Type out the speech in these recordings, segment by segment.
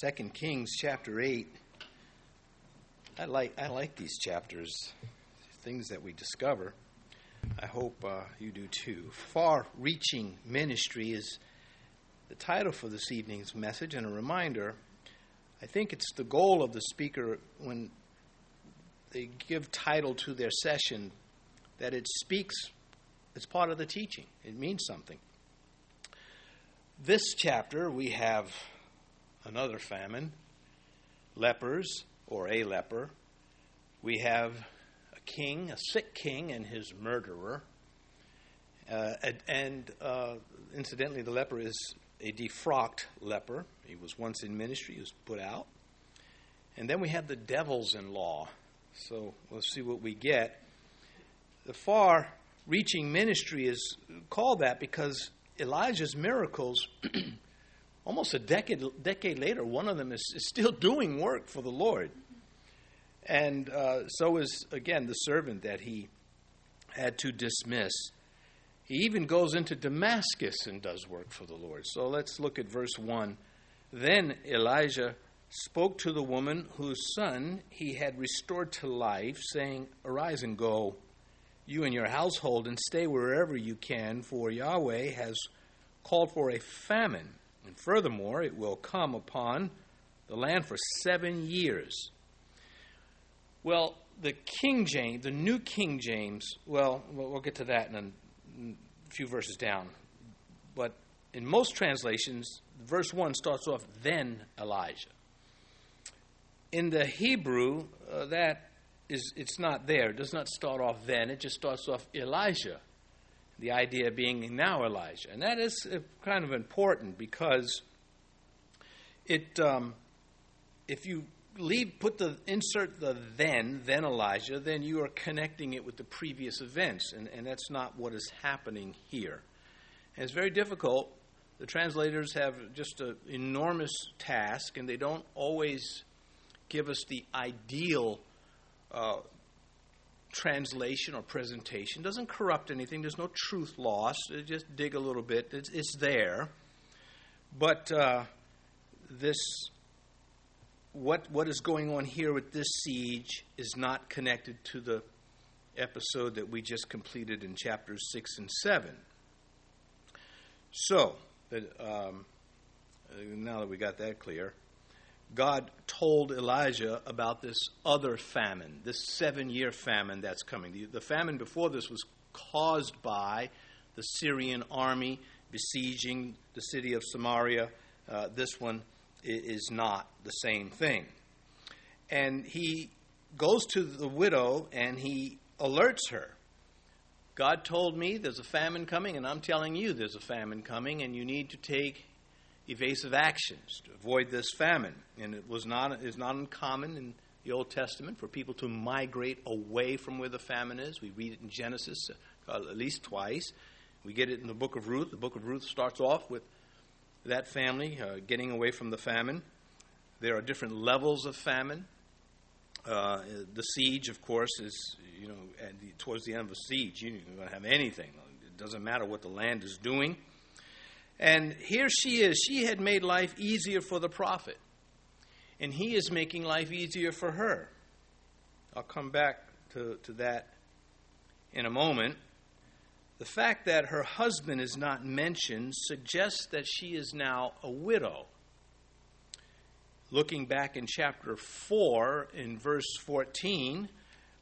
Second Kings chapter 8. I like, I like these chapters, things that we discover. I hope uh, you do too. Far reaching ministry is the title for this evening's message, and a reminder I think it's the goal of the speaker when they give title to their session that it speaks, it's part of the teaching, it means something. This chapter, we have another famine, lepers, or a leper. We have a king, a sick king, and his murderer. Uh, and uh, incidentally, the leper is a defrocked leper. He was once in ministry, he was put out. And then we have the devils in law. So we'll see what we get. The far reaching ministry is called that because Elijah's miracles, almost a decade, decade later, one of them is, is still doing work for the Lord. And uh, so is, again, the servant that he had to dismiss. He even goes into Damascus and does work for the Lord. So let's look at verse 1. Then Elijah spoke to the woman whose son he had restored to life, saying, Arise and go, you and your household, and stay wherever you can, for Yahweh has called for a famine. And furthermore, it will come upon the land for seven years. Well, the King James, the New King James, well, we'll get to that in a few verses down. But in most translations, verse 1 starts off, then Elijah. In the Hebrew, uh, that is, it's not there. It does not start off then. It just starts off Elijah. The idea being now Elijah. And that is uh, kind of important because it, um, if you leave, put the, insert the then, then Elijah, then you are connecting it with the previous events. And, and that's not what is happening here. And it's very difficult. The translators have just an enormous task, and they don't always give us the ideal uh, translation or presentation. Doesn't corrupt anything. There's no truth lost. Just dig a little bit. It's, it's there. But uh, this, what what is going on here with this siege is not connected to the episode that we just completed in chapters six and seven. So, um, now that we got that clear. God told Elijah about this other famine, this seven year famine that's coming. The, the, famine before this was caused by the Syrian army besieging the city of Samaria. Uh, this one is not the same thing. And he goes to the widow and he alerts her. God told me there's a famine coming, and I'm telling you there's a famine coming, and you need to take evasive actions to avoid this famine. And it was not is not uncommon in the Old Testament for people to migrate away from where the famine is. We read it in Genesis uh, at least twice. We get it in the book of Ruth. The book of Ruth starts off with that family uh, getting away from the famine. There are different levels of famine. Uh, the siege, of course, is you know the, towards the end of a siege, you're not going to have anything. It doesn't matter what the land is doing. And here she is. She had made life easier for the prophet. And he is making life easier for her. I'll come back to, to that in a moment. The fact that her husband is not mentioned suggests that she is now a widow. Looking back in chapter 4, in verse 14,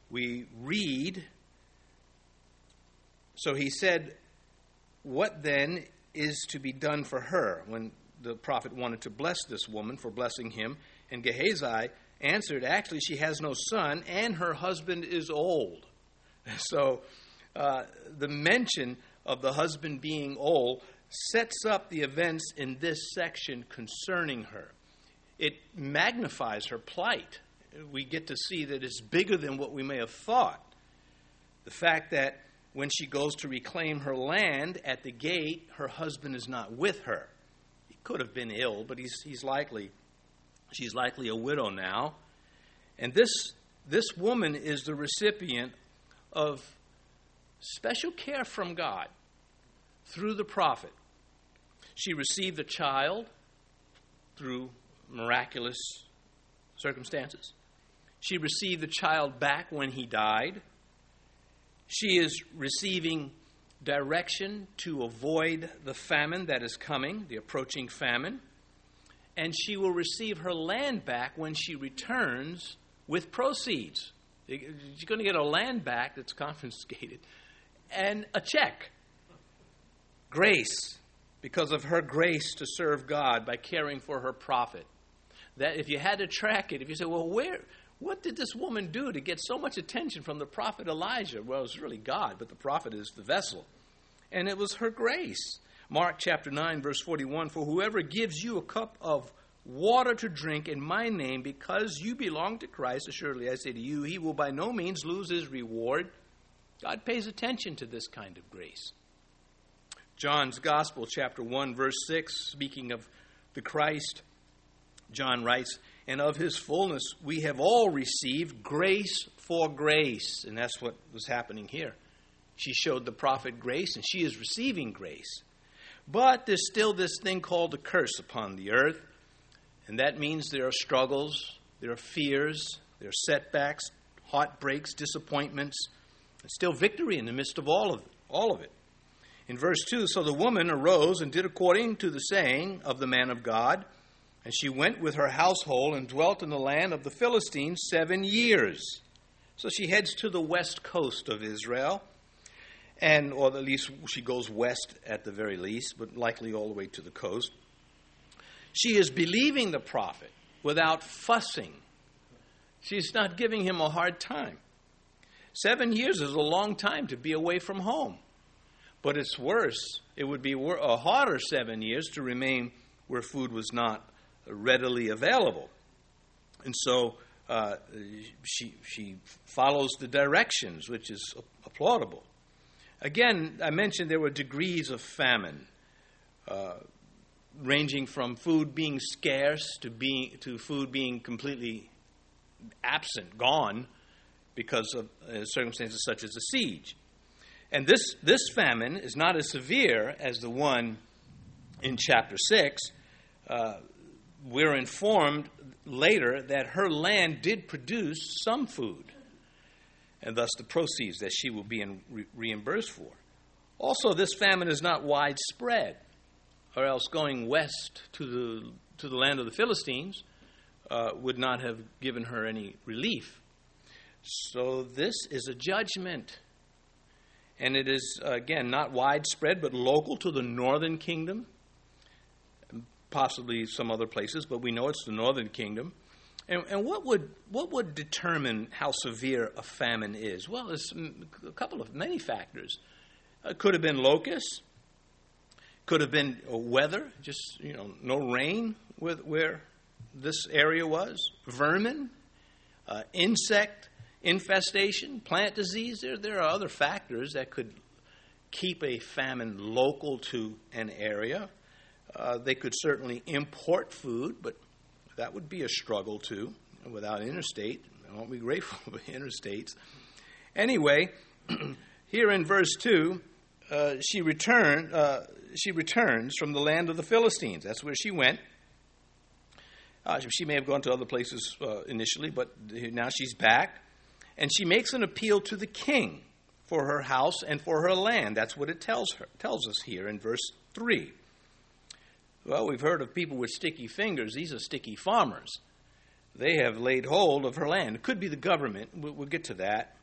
we read So he said, What then is to be done for her when the prophet wanted to bless this woman for blessing him. And Gehazi answered, Actually, she has no son, and her husband is old. So uh, the mention of the husband being old sets up the events in this section concerning her. It magnifies her plight. We get to see that it's bigger than what we may have thought. The fact that when she goes to reclaim her land at the gate, her husband is not with her. He could have been ill, but he's, he's likely, she's likely a widow now. And this, this woman is the recipient of special care from God through the prophet. She received a child through miraculous circumstances. She received the child back when he died. She is receiving direction to avoid the famine that is coming, the approaching famine. And she will receive her land back when she returns with proceeds. She's going to get a land back that's confiscated and a check. Grace, because of her grace to serve God by caring for her prophet. That if you had to track it, if you say, well, where, what did this woman do to get so much attention from the prophet Elijah? Well, it's really God, but the prophet is the vessel. And it was her grace. Mark chapter 9, verse 41 For whoever gives you a cup of water to drink in my name because you belong to Christ, assuredly I say to you, he will by no means lose his reward. God pays attention to this kind of grace. John's Gospel, chapter 1, verse 6, speaking of the Christ, John writes, and of his fullness we have all received grace for grace. And that's what was happening here. She showed the prophet grace, and she is receiving grace. But there's still this thing called a curse upon the earth. And that means there are struggles, there are fears, there are setbacks, heartbreaks, disappointments, and still victory in the midst of all of all of it. In verse 2, so the woman arose and did according to the saying of the man of God and she went with her household and dwelt in the land of the Philistines seven years. So she heads to the west coast of Israel, and or at least she goes west at the very least, but likely all the way to the coast. She is believing the prophet without fussing. She's not giving him a hard time. Seven years is a long time to be away from home. But it's worse. It would be a harder seven years to remain where food was not readily available. And so uh, she, she follows the directions, which is applaudable. Again, I mentioned there were degrees of famine, uh, ranging from food being scarce to, being, to food being completely absent, gone, because of uh, circumstances such as a siege. And this, this famine is not as severe as the one in chapter 6. Uh, we're informed later that her land did produce some food, and thus the proceeds that she will be re- reimbursed for. Also, this famine is not widespread, or else going west to the, to the land of the Philistines uh, would not have given her any relief. So, this is a judgment. And it is, again, not widespread, but local to the northern kingdom possibly some other places, but we know it's the northern kingdom. And, and, what would what would determine how severe a famine is? Well, it's a couple of many factors. It could have been locusts. Could have been weather, just you know, no rain with where this area was. Vermin, uh, insect infestation, plant disease. There there are other factors that could keep a famine local to an area. Uh, they could certainly import food, but that would be a struggle too without interstate. I won't be grateful for interstates. Anyway, here in verse 2, uh, she, returned, uh, she returns from the land of the Philistines. That's where she went. Uh, she may have gone to other places uh, initially, but now she's back. And she makes an appeal to the king for her house and for her land. That's what it tells her tells us here in verse 3. Well, we've heard of people with sticky fingers. These are sticky farmers. They have laid hold of her land. It could be the government. We'll, we'll get to that.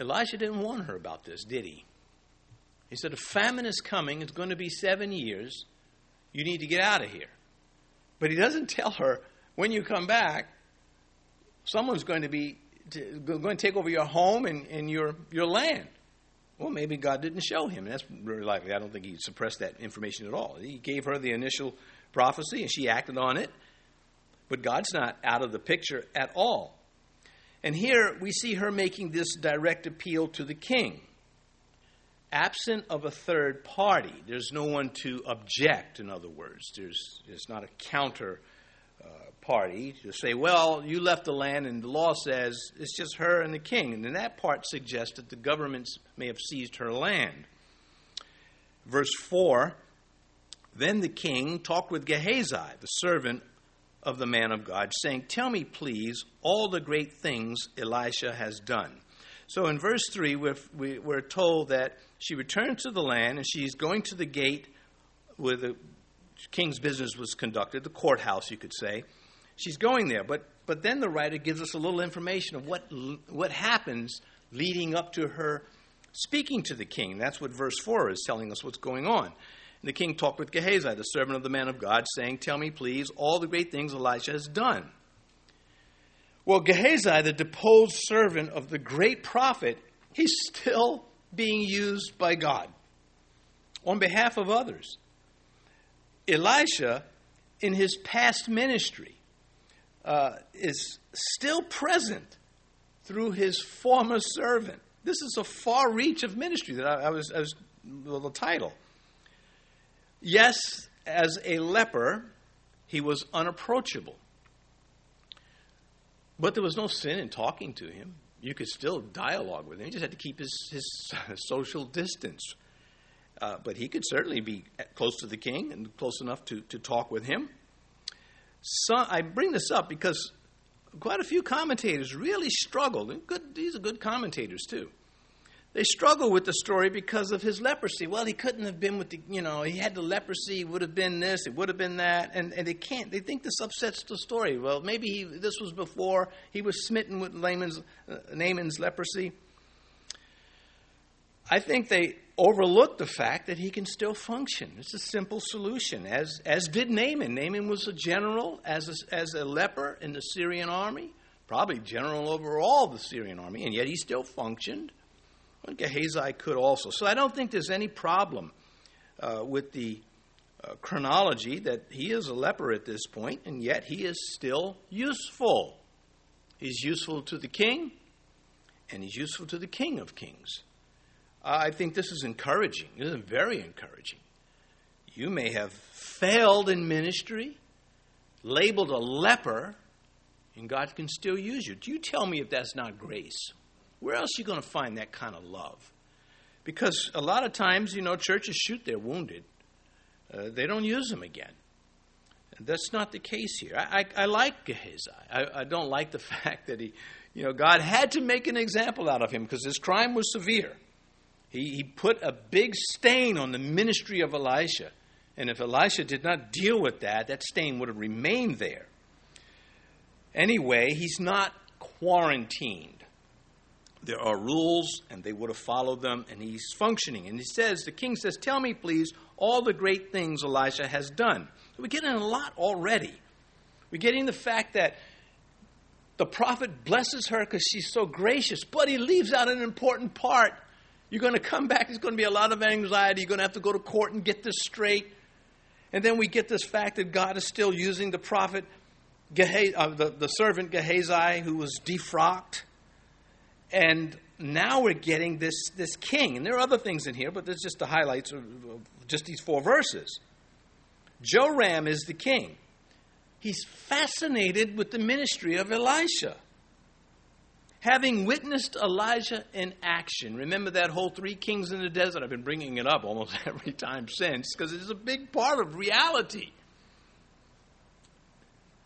Elisha didn't warn her about this, did he? He said, A famine is coming. It's going to be seven years. You need to get out of here. But he doesn't tell her, when you come back, someone's going to be to, going to take over your home and, and your, your land. Well, maybe God didn't show him. That's very likely. I don't think he suppressed that information at all. He gave her the initial prophecy and she acted on it. But God's not out of the picture at all. And here we see her making this direct appeal to the king. Absent of a third party, there's no one to object, in other words. There's, there's not a counter party to say, well, you left the land and the law says it's just her and the king. And then that part suggests that the governments may have seized her land. Verse 4 Then the king talked with Gehazi, the servant of the man of God, saying, Tell me, please, all the great things Elisha has done. So in verse 3, we're, we're told that she returned to the land and she's going to the gate where the king's business was conducted, the courthouse, you could say. She's going there. But, but then the writer gives us a little information of what, what happens leading up to her speaking to the king. That's what verse 4 is telling us what's going on. And the king talked with Gehazi, the servant of the man of God, saying, Tell me, please, all the great things Elisha has done. Well, Gehazi, the deposed servant of the great prophet, he's still being used by God on behalf of others. Elisha, in his past ministry, uh, is still present through his former servant. This is a far reach of ministry that I, I was, I was well, the title. Yes, as a leper, he was unapproachable. But there was no sin in talking to him. You could still dialogue with him. He just had to keep his, his social distance. Uh, but he could certainly be close to the king and close enough to, to talk with him. So, I bring this up because quite a few commentators really struggled, and good, these are good commentators too. They struggle with the story because of his leprosy. Well, he couldn't have been with the, you know, he had the leprosy, would have been this, it would have been that, and, and they can't. They think this upsets the story. Well, maybe he, this was before he was smitten with Naaman's, uh, Naaman's leprosy. I think they overlook the fact that he can still function. It's a simple solution, as, as did Naaman. Naaman was a general, as a, as a leper in the Syrian army, probably general over all the Syrian army, and yet he still functioned. Well, Gehazi could also. So I don't think there's any problem uh, with the uh, chronology that he is a leper at this point, and yet he is still useful. He's useful to the king, and he's useful to the king of kings. I think this is encouraging. This is very encouraging. You may have failed in ministry, labeled a leper, and God can still use you. Do you tell me if that's not grace? Where else are you going to find that kind of love? Because a lot of times, you know, churches shoot their wounded, uh, they don't use them again. That's not the case here. I, I, I like Gehazi. I, I don't like the fact that he, you know, God had to make an example out of him because his crime was severe. He, he put a big stain on the ministry of Elisha. And if Elisha did not deal with that, that stain would have remained there. Anyway, he's not quarantined. There are rules, and they would have followed them, and he's functioning. And he says, the king says, Tell me, please, all the great things Elisha has done. So we're getting a lot already. We're getting the fact that the prophet blesses her because she's so gracious, but he leaves out an important part you're going to come back, there's going to be a lot of anxiety. You're going to have to go to court and get this straight. And then we get this fact that God is still using the prophet, uh, the, the servant Gehazi, who was defrocked. And now we're getting this, this king. And there are other things in here, but there's just the highlights of, of just these four verses. Joram is the king. He's fascinated with the ministry of Elisha having witnessed Elijah in action. Remember that whole three kings in the desert? I've been bringing it up almost every time since because it's a big part of reality.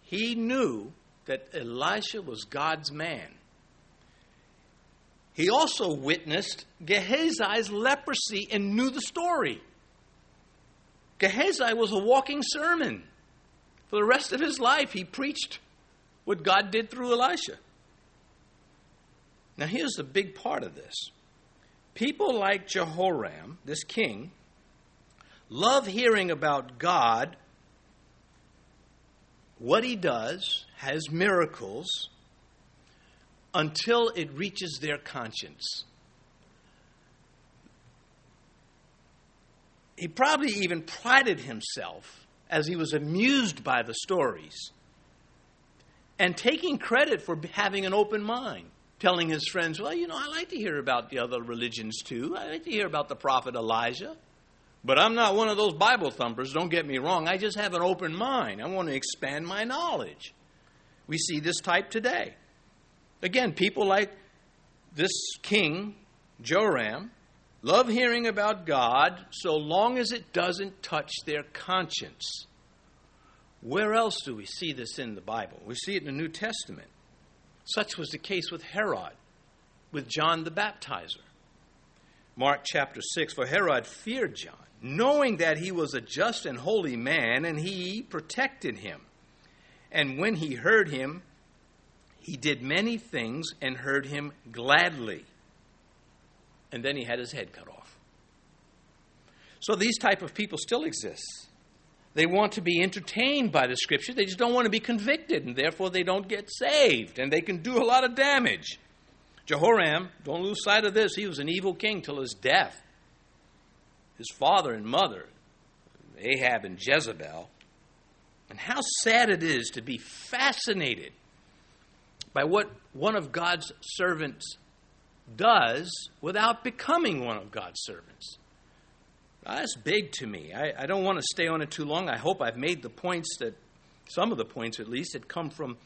He knew that Elisha was God's man. He also witnessed Gehazi's leprosy and knew the story. Gehazi was a walking sermon. For the rest of his life, he preached what God did through Elisha. Now, here's the big part of this people like Jehoram, this king, love hearing about God, what he does, has miracles, until it reaches their conscience. He probably even prided himself as he was amused by the stories and taking credit for having an open mind telling his friends, Well, you know, I like to hear about the other religions too. I like to hear about the prophet Elijah. But I'm not one of those Bible thumpers, don't get me wrong. I just have an open mind. I want to expand my knowledge. We see this type today. Again, people like this king, Joram, love hearing about God so long as it doesn't touch their conscience. Where else do we see this in the Bible? We see it in the New Testament. Such was the case with Herod, with John the Baptizer. Mark chapter 6 For Herod feared John, knowing that he was a just and holy man, and he protected him. And when he heard him, he did many things and heard him gladly. And then he had his head cut off. So these type of people still exist. They want to be entertained by the scripture. They just don't want to be convicted, and therefore they don't get saved, and they can do a lot of damage. Jehoram, don't lose sight of this, he was an evil king till his death. His father and mother, Ahab and Jezebel. And how sad it is to be fascinated by what one of God's servants does without becoming one of God's servants. Ah, that's big to me. I, I, don't want to stay on it too long. I hope I've made the points that, some of the points at least, that come from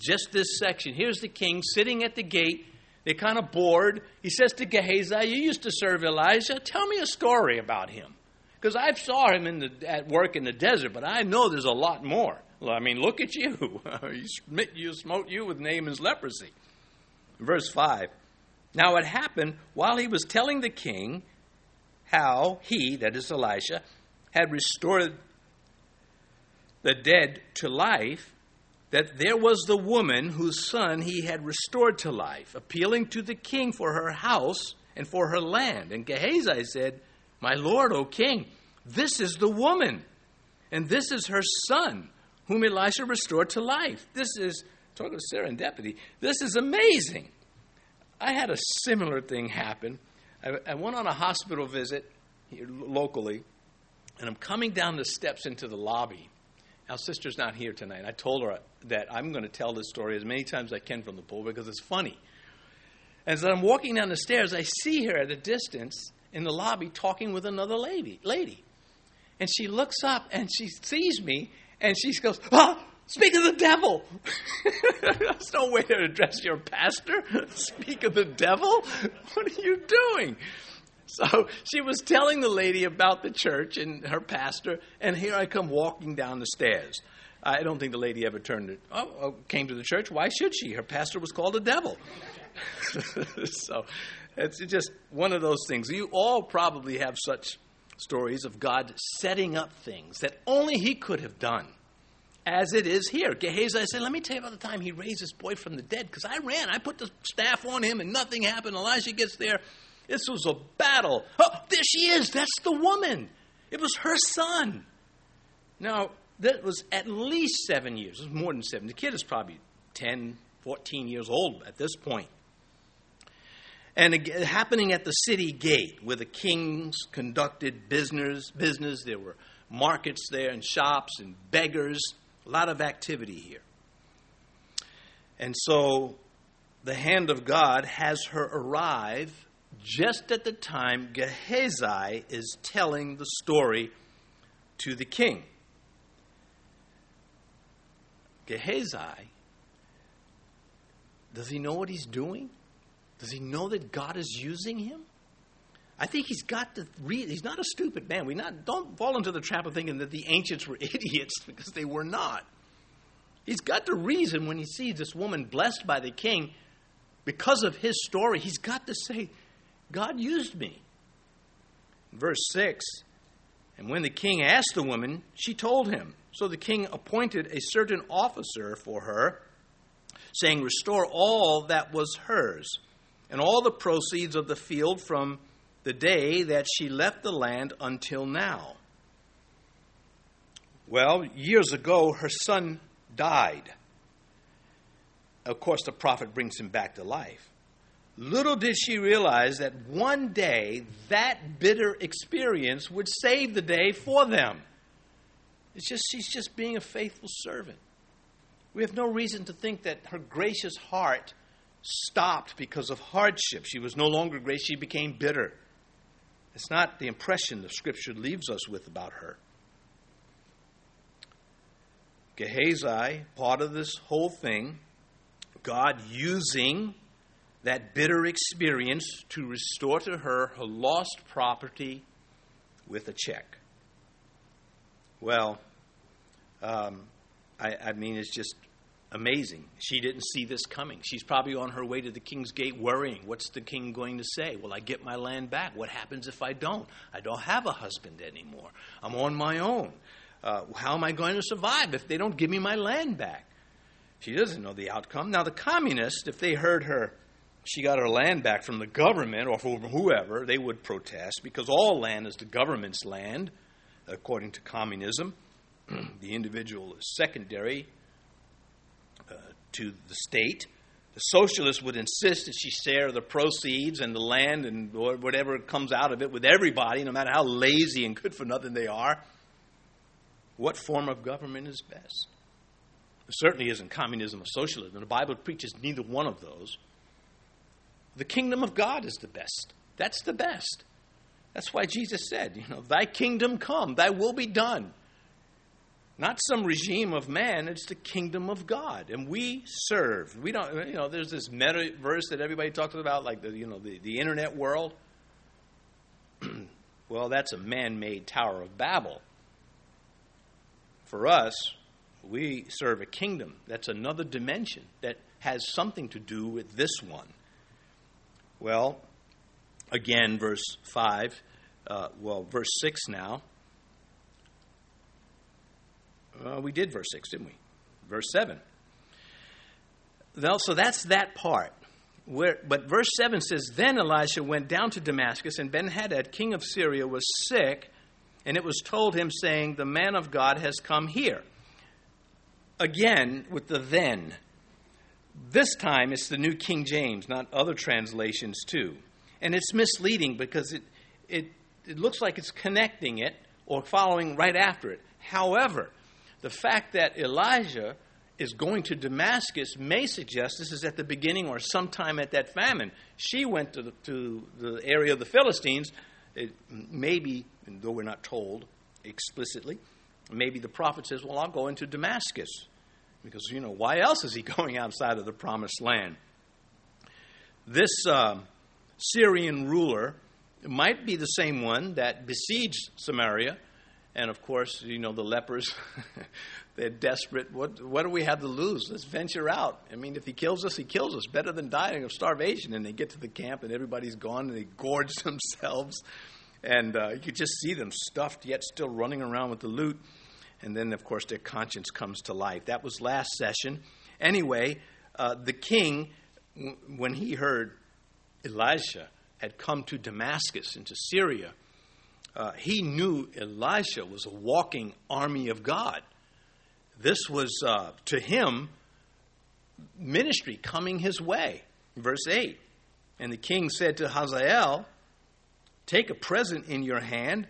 just this section. Here's the king sitting at the gate. They're kind of bored. He says to Gehazi, You used to serve Elijah. Tell me a story about him. Because I saw him in the, at work in the desert, but I know there's a lot more. Well, I mean, look at you. you, you smote you with Naaman's leprosy. Verse 5. Now it happened while he was telling the king how he, that is Elisha, had restored the dead to life, that there was the woman whose son he had restored to life, appealing to the king for her house and for her land. And Gehazi said, My lord, O king, this is the woman, and this is her son, whom Elisha restored to life. This is, talk of serendipity, this is amazing. I had a similar thing happen I, I went on a hospital visit here locally, and I'm coming down the steps into the lobby. Our sister's not here tonight. I told her that I'm going to tell this story as many times as I can from the pulpit because it's funny. As I'm walking down the stairs, I see her at a distance in the lobby talking with another lady. Lady, and she looks up and she sees me and she goes, "Ah, Speak of the devil. That's no way to address your pastor. Speak of the devil? What are you doing? So she was telling the lady about the church and her pastor, and here I come walking down the stairs. I don't think the lady ever turned it. Oh, oh came to the church. Why should she? Her pastor was called a devil. so it's just one of those things. You all probably have such stories of God setting up things that only He could have done as it is here. Gehazi said, Let me tell you about the time he raised his boy from the dead, because I ran. I put the staff on him and nothing happened. Elijah gets there. This was a battle. Oh, there she is. That's the woman. It was her son. Now, that was at least seven years. It was more than seven. The kid is probably 10, 14 years old at this point. And happening at the city gate where the kings conducted business, business. There were markets there and shops and beggars a lot of activity here. And so the hand of God has her arrive just at the time Gehazi is telling the story to the king. Gehazi, does he know what he's doing? Does he know that God is using him? I think he's got to read. He's not a stupid man. We not don't fall into the trap of thinking that the ancients were idiots because they were not. He's got to reason when he sees this woman blessed by the king because of his story. He's got to say, God used me. Verse 6 And when the king asked the woman, she told him. So the king appointed a certain officer for her, saying, Restore all that was hers, and all the proceeds of the field from the day that she left the land until now. Well, years ago, her son died. Of course, the prophet brings him back to life. Little did she realize that one day that bitter experience would save the day for them. It's just she's just being a faithful servant. We have no reason to think that her gracious heart stopped because of hardship. She was no longer gracious, she became bitter. It's not the impression the scripture leaves us with about her. Gehazi, part of this whole thing, God using that bitter experience to restore to her her lost property with a check. Well, um, I, I mean, it's just amazing. She didn't see this coming. She's probably on her way to the king's gate worrying. What's the king going to say? Will I get my land back? What happens if I don't? I don't have a husband anymore. I'm on my own. Uh, how am I going to survive if they don't give me my land back? She doesn't know the outcome. Now, the communists, if they heard her, she got her land back from the government or from whoever, they would protest because all land is the government's land, according to communism. the individual is secondary to the state. The socialists would insist that she share the proceeds and the land and whatever comes out of it with everybody, no matter how lazy and good for nothing they are. What form of government is best? It certainly isn't communism or socialism. The Bible preaches neither one of those. The kingdom of God is the best. That's the best. That's why Jesus said, you know, thy kingdom come, thy will be done not some regime of man, it's the kingdom of God. And we serve. We don't, you know, there's this meta verse that everybody talks about, like the, you know, the, the internet world. well, that's a man made Tower of Babel. For us, we serve a kingdom. That's another dimension that has something to do with this one. Well, again, verse 5, uh, well, verse 6 now. Uh, we did verse 6, didn't we? Verse 7. Well, so that's that part. Where, but verse 7 says Then Elisha went down to Damascus, and Ben Hadad, king of Syria, was sick, and it was told him, saying, The man of God has come here. Again, with the then. This time it's the New King James, not other translations too. And it's misleading because it, it, it looks like it's connecting it or following right after it. However, the fact that Elijah is going to Damascus may suggest this is at the beginning or sometime at that famine. She went to the, to the area of the Philistines. It, maybe, though we're not told explicitly, maybe the prophet says, Well, I'll go into Damascus. Because, you know, why else is he going outside of the promised land? This uh, Syrian ruler might be the same one that besieged Samaria and of course, you know, the lepers, they're desperate. What, what do we have to lose? Let's venture out. I mean, if he kills us, he kills us. Better than dying of starvation. And they get to the camp and everybody's gone and they gorge themselves. And uh, you just see them stuffed, yet still running around with the loot. And then, of course, their conscience comes to life. That was last session. Anyway, uh, the king, when he heard Elisha had come to Damascus, into Syria, uh, he knew Elisha was a walking army of God. This was, uh, to him, ministry coming his way. Verse 8 And the king said to Hazael, Take a present in your hand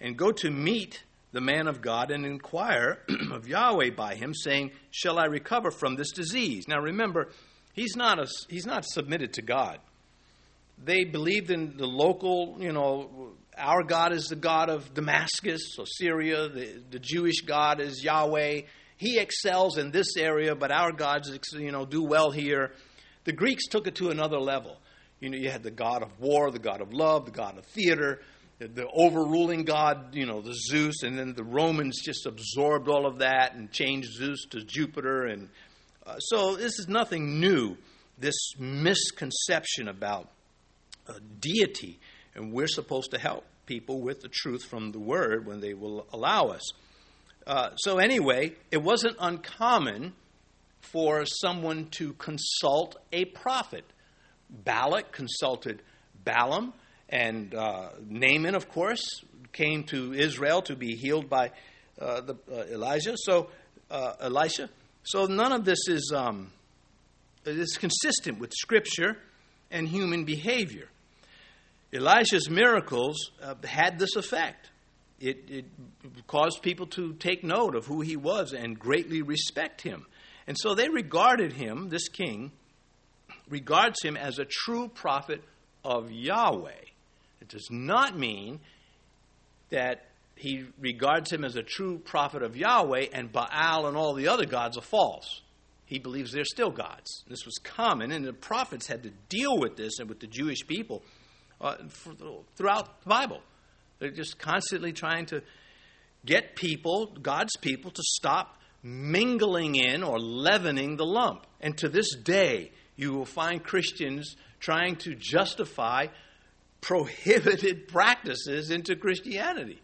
and go to meet the man of God and inquire of Yahweh by him, saying, Shall I recover from this disease? Now remember, he's not, a, he's not submitted to God. They believed in the local, you know, our God is the God of Damascus or Syria. The, the Jewish God is Yahweh. He excels in this area, but our gods, you know, do well here. The Greeks took it to another level. You know, you had the God of war, the God of love, the God of theater, the, the overruling God, you know, the Zeus, and then the Romans just absorbed all of that and changed Zeus to Jupiter. And uh, so this is nothing new, this misconception about uh, deity and we're supposed to help people with the truth from the Word when they will allow us. Uh, so, anyway, it wasn't uncommon for someone to consult a prophet. Balak consulted Balaam, and uh, Naaman, of course, came to Israel to be healed by uh, the, uh, Elijah. So, uh, Elisha. So, none of this is, um, is consistent with Scripture and human behavior. Elisha's miracles uh, had this effect. It, it, caused people to take note of who he was and greatly respect him. And so they regarded him, this king, regards him as a true prophet of Yahweh. It does not mean that he regards him as a true prophet of Yahweh and Baal and all the other gods are false. he believes they're still gods. This was common, and the prophets had to deal with this and with the Jewish people uh, throughout the Bible. They're just constantly trying to get people, God's people, to stop mingling in or leavening the lump. And to this day, you will find Christians trying to justify prohibited practices into Christianity.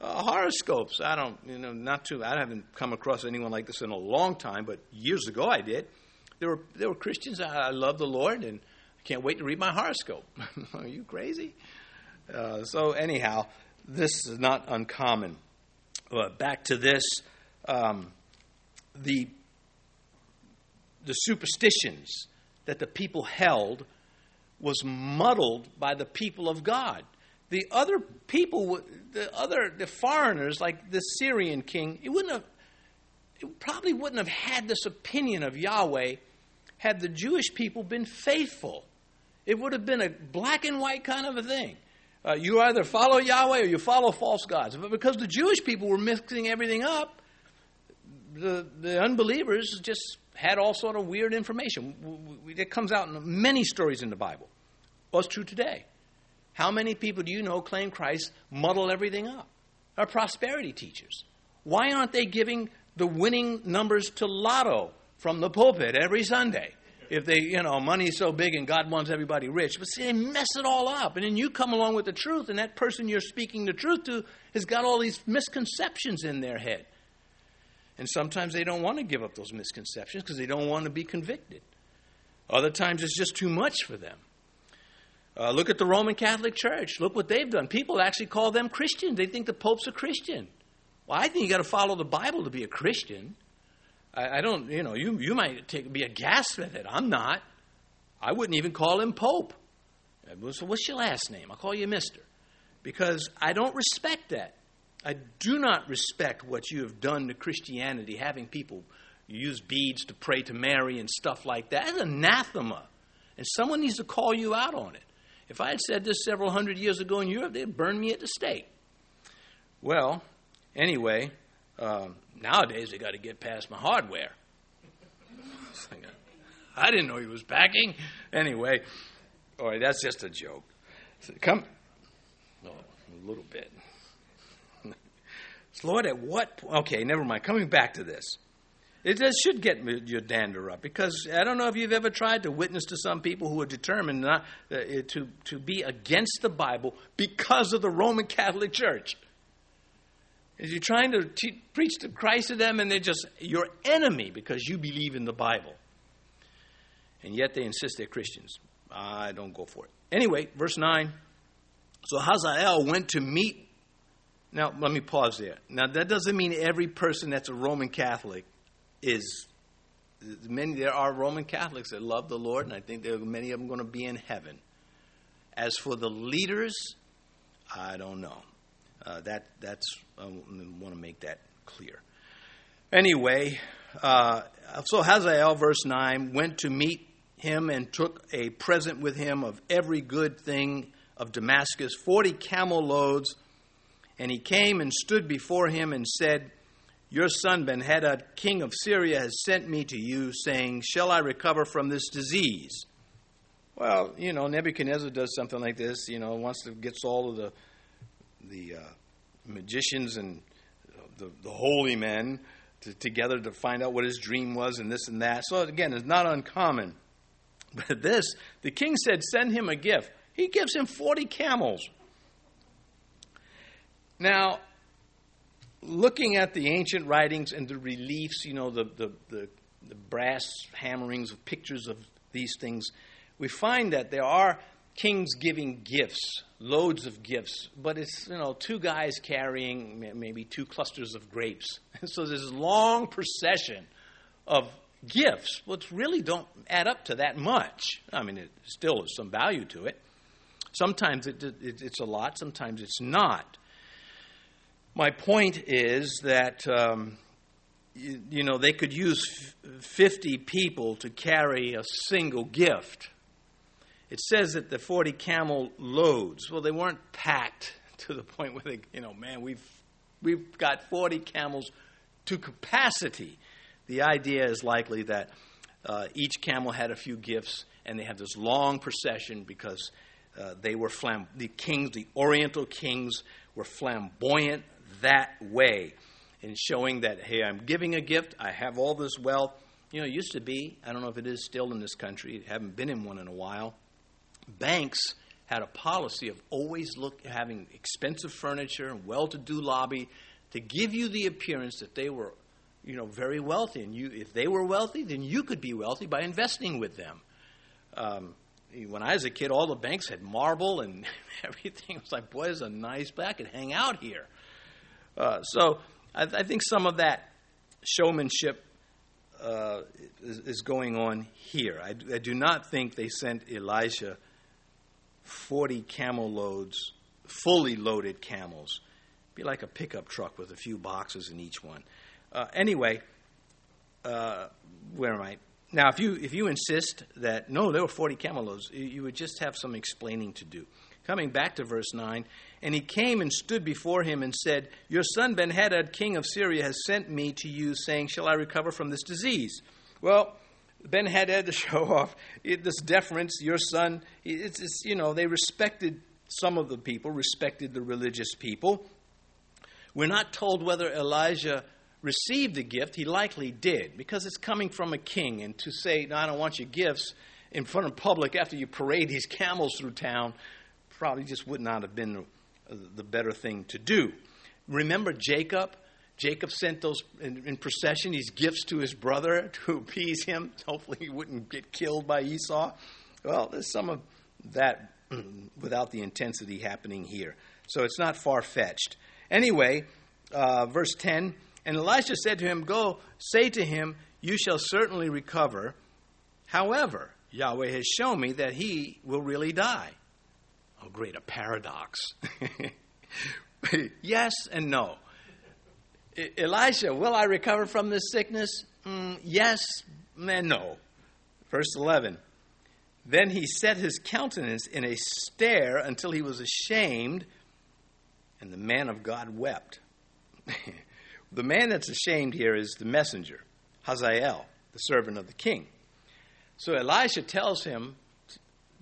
Uh, horoscopes, I don't, you know, not too, I haven't come across anyone like this in a long time, but years ago I did. There were, there were Christians, I, I love the Lord, and I can't wait to read my horoscope. Are you crazy? Uh, so, anyhow, this is not uncommon. But back to this um, the, the superstitions that the people held was muddled by the people of God. The other people, the other the foreigners, like the Syrian king, it wouldn't have, it probably wouldn't have had this opinion of Yahweh had the Jewish people been faithful. It would have been a black and white kind of a thing. Uh, you either follow Yahweh or you follow false gods. But because the Jewish people were mixing everything up, the, the unbelievers just had all sort of weird information. It comes out in many stories in the Bible. What's true today? How many people do you know claim Christ muddle everything up? Are prosperity teachers. Why aren't they giving the winning numbers to lotto from the pulpit every Sunday? If they, you know, money's so big and God wants everybody rich. But see, they mess it all up. And then you come along with the truth, and that person you're speaking the truth to has got all these misconceptions in their head. And sometimes they don't want to give up those misconceptions because they don't want to be convicted. Other times it's just too much for them. Uh, look at the Roman Catholic Church. Look what they've done. People actually call them Christians. They think the Pope's a Christian. Well, I think you got to follow the Bible to be a Christian. I, I don't, you know, you, you might take, be aghast with it. I'm not. I wouldn't even call him Pope. Uh, so, what's your last name? I'll call you Mister. Because I don't respect that. I do not respect what you have done to Christianity, having people use beads to pray to Mary and stuff like that. That's anathema. And someone needs to call you out on it. If I had said this several hundred years ago in Europe, they'd burn me at the stake. Well, anyway, um, nowadays they got to get past my hardware. I didn't know he was packing. Anyway, all right, that's just a joke. Come, oh, a little bit. Lord, at what? Okay, never mind. Coming back to this. It should get your dander up because I don't know if you've ever tried to witness to some people who are determined not uh, to, to be against the Bible because of the Roman Catholic Church. Is you're trying to te- preach the Christ to them and they're just your enemy because you believe in the Bible. And yet they insist they're Christians. I don't go for it. Anyway, verse 9. So Hazael went to meet now, let me pause there. Now, that doesn't mean every person that's a Roman Catholic is. Many there are Roman Catholics that love the Lord, and I think there are many of them going to be in heaven. As for the leaders, I don't know. Uh, that that's I want to make that clear. Anyway, uh, so Hazael, verse nine, went to meet him and took a present with him of every good thing of Damascus, forty camel loads and he came and stood before him and said, Your son Benhadad, king of Syria, has sent me to you, saying, Shall I recover from this disease? Well, you know, Nebuchadnezzar does something like this, you know, wants to gets all of the the uh, magicians and the, the holy men to, together to find out what his dream was and this and that. So again, it's not uncommon. But this, the king said, send him a gift. He gives him 40 camels. Now, looking at the ancient writings and the reliefs, you know, the, the, the, the, brass hammerings of pictures of these things, we find that there are kings giving gifts, loads of gifts, but it's, you know, two guys carrying maybe two clusters of grapes. so there's this long procession of gifts, which really don't add up to that much. I mean, it still has some value to it. Sometimes it, it, it's a lot, sometimes it's not. My point is that, um, you, you, know, they could use f- 50 people to carry a single gift. It says that the 40 camel loads, well, they weren't packed to the point where they, you know, man, we've, we've got 40 camels to capacity. The idea is likely that uh, each camel had a few gifts, and they had this long procession because uh, they were flam- the kings, the Oriental kings, were flamboyant that way in showing that, hey, I'm giving a gift, I have all this wealth. You know, it used to be, I don't know if it is still in this country, haven't been in one in a while. Banks had a policy of always look, having expensive furniture and well to do lobby to give you the appearance that they were you know, very wealthy. And you, if they were wealthy, then you could be wealthy by investing with them. Um, when I was a kid, all the banks had marble and everything. It was like, boy, it's a nice place. I could hang out here. Uh, so I, I, think some of that showmanship uh, is, is, going on here. I, I, do not think they sent Elijah 40 camel loads, fully loaded camels. Be like a pickup truck with a few boxes in each one. Uh, anyway, uh, where am I? Now, if you if you insist that no, there were forty camel loads, you, would just have some explaining to do. Coming back to verse nine, and he came and stood before him and said, "Your son Benhadad, king of Syria, has sent me to you, saying, Shall I recover from this disease?" Well, Benhadad to show off this deference. Your son, it's, it's you know they respected some of the people, respected the religious people. We're not told whether Elijah received the gift, he likely did, because it's coming from a king. And to say, no, I don't want your gifts in front of public after you parade these camels through town probably just would not have been the better thing to do. Remember Jacob? Jacob sent those in, in procession these gifts to his brother to appease him. Hopefully, he wouldn't get killed by Esau. Well, there's some of that without the intensity happening here. So it's not far fetched. Anyway, uh, verse 10 and Elisha said to him, Go, say to him, You shall certainly recover. However, Yahweh has shown me that he will really die. Oh, great, a paradox. yes and no. Elisha, will I recover from this sickness? Mm, yes and no. Verse 11. Then he set his countenance in a stare until he was ashamed, and the man of God wept. The man that's ashamed here is the messenger, Hazael, the servant of the king. So Elisha tells him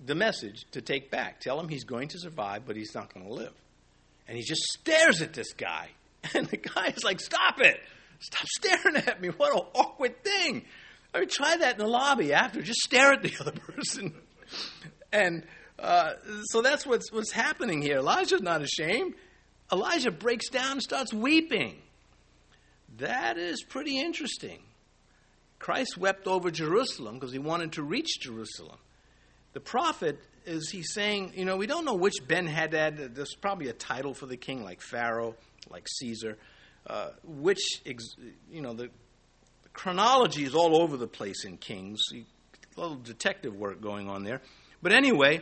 the message to take back. Tell him he's going to survive, but he's not going to live. And he just stares at this guy. And the guy is like, Stop it! Stop staring at me. What an awkward thing. I mean, try that in the lobby after. Just stare at the other person. and uh, so that's what's, what's happening here. Elijah's not ashamed. Elijah breaks down and starts weeping. That is pretty interesting. Christ wept over Jerusalem because he wanted to reach Jerusalem. The prophet is he saying, you know, we don't know which Ben Hadad, there's probably a title for the king like Pharaoh, like Caesar, uh, which, you know, the, the, chronology is all over the place in Kings. A little detective work going on there. But anyway,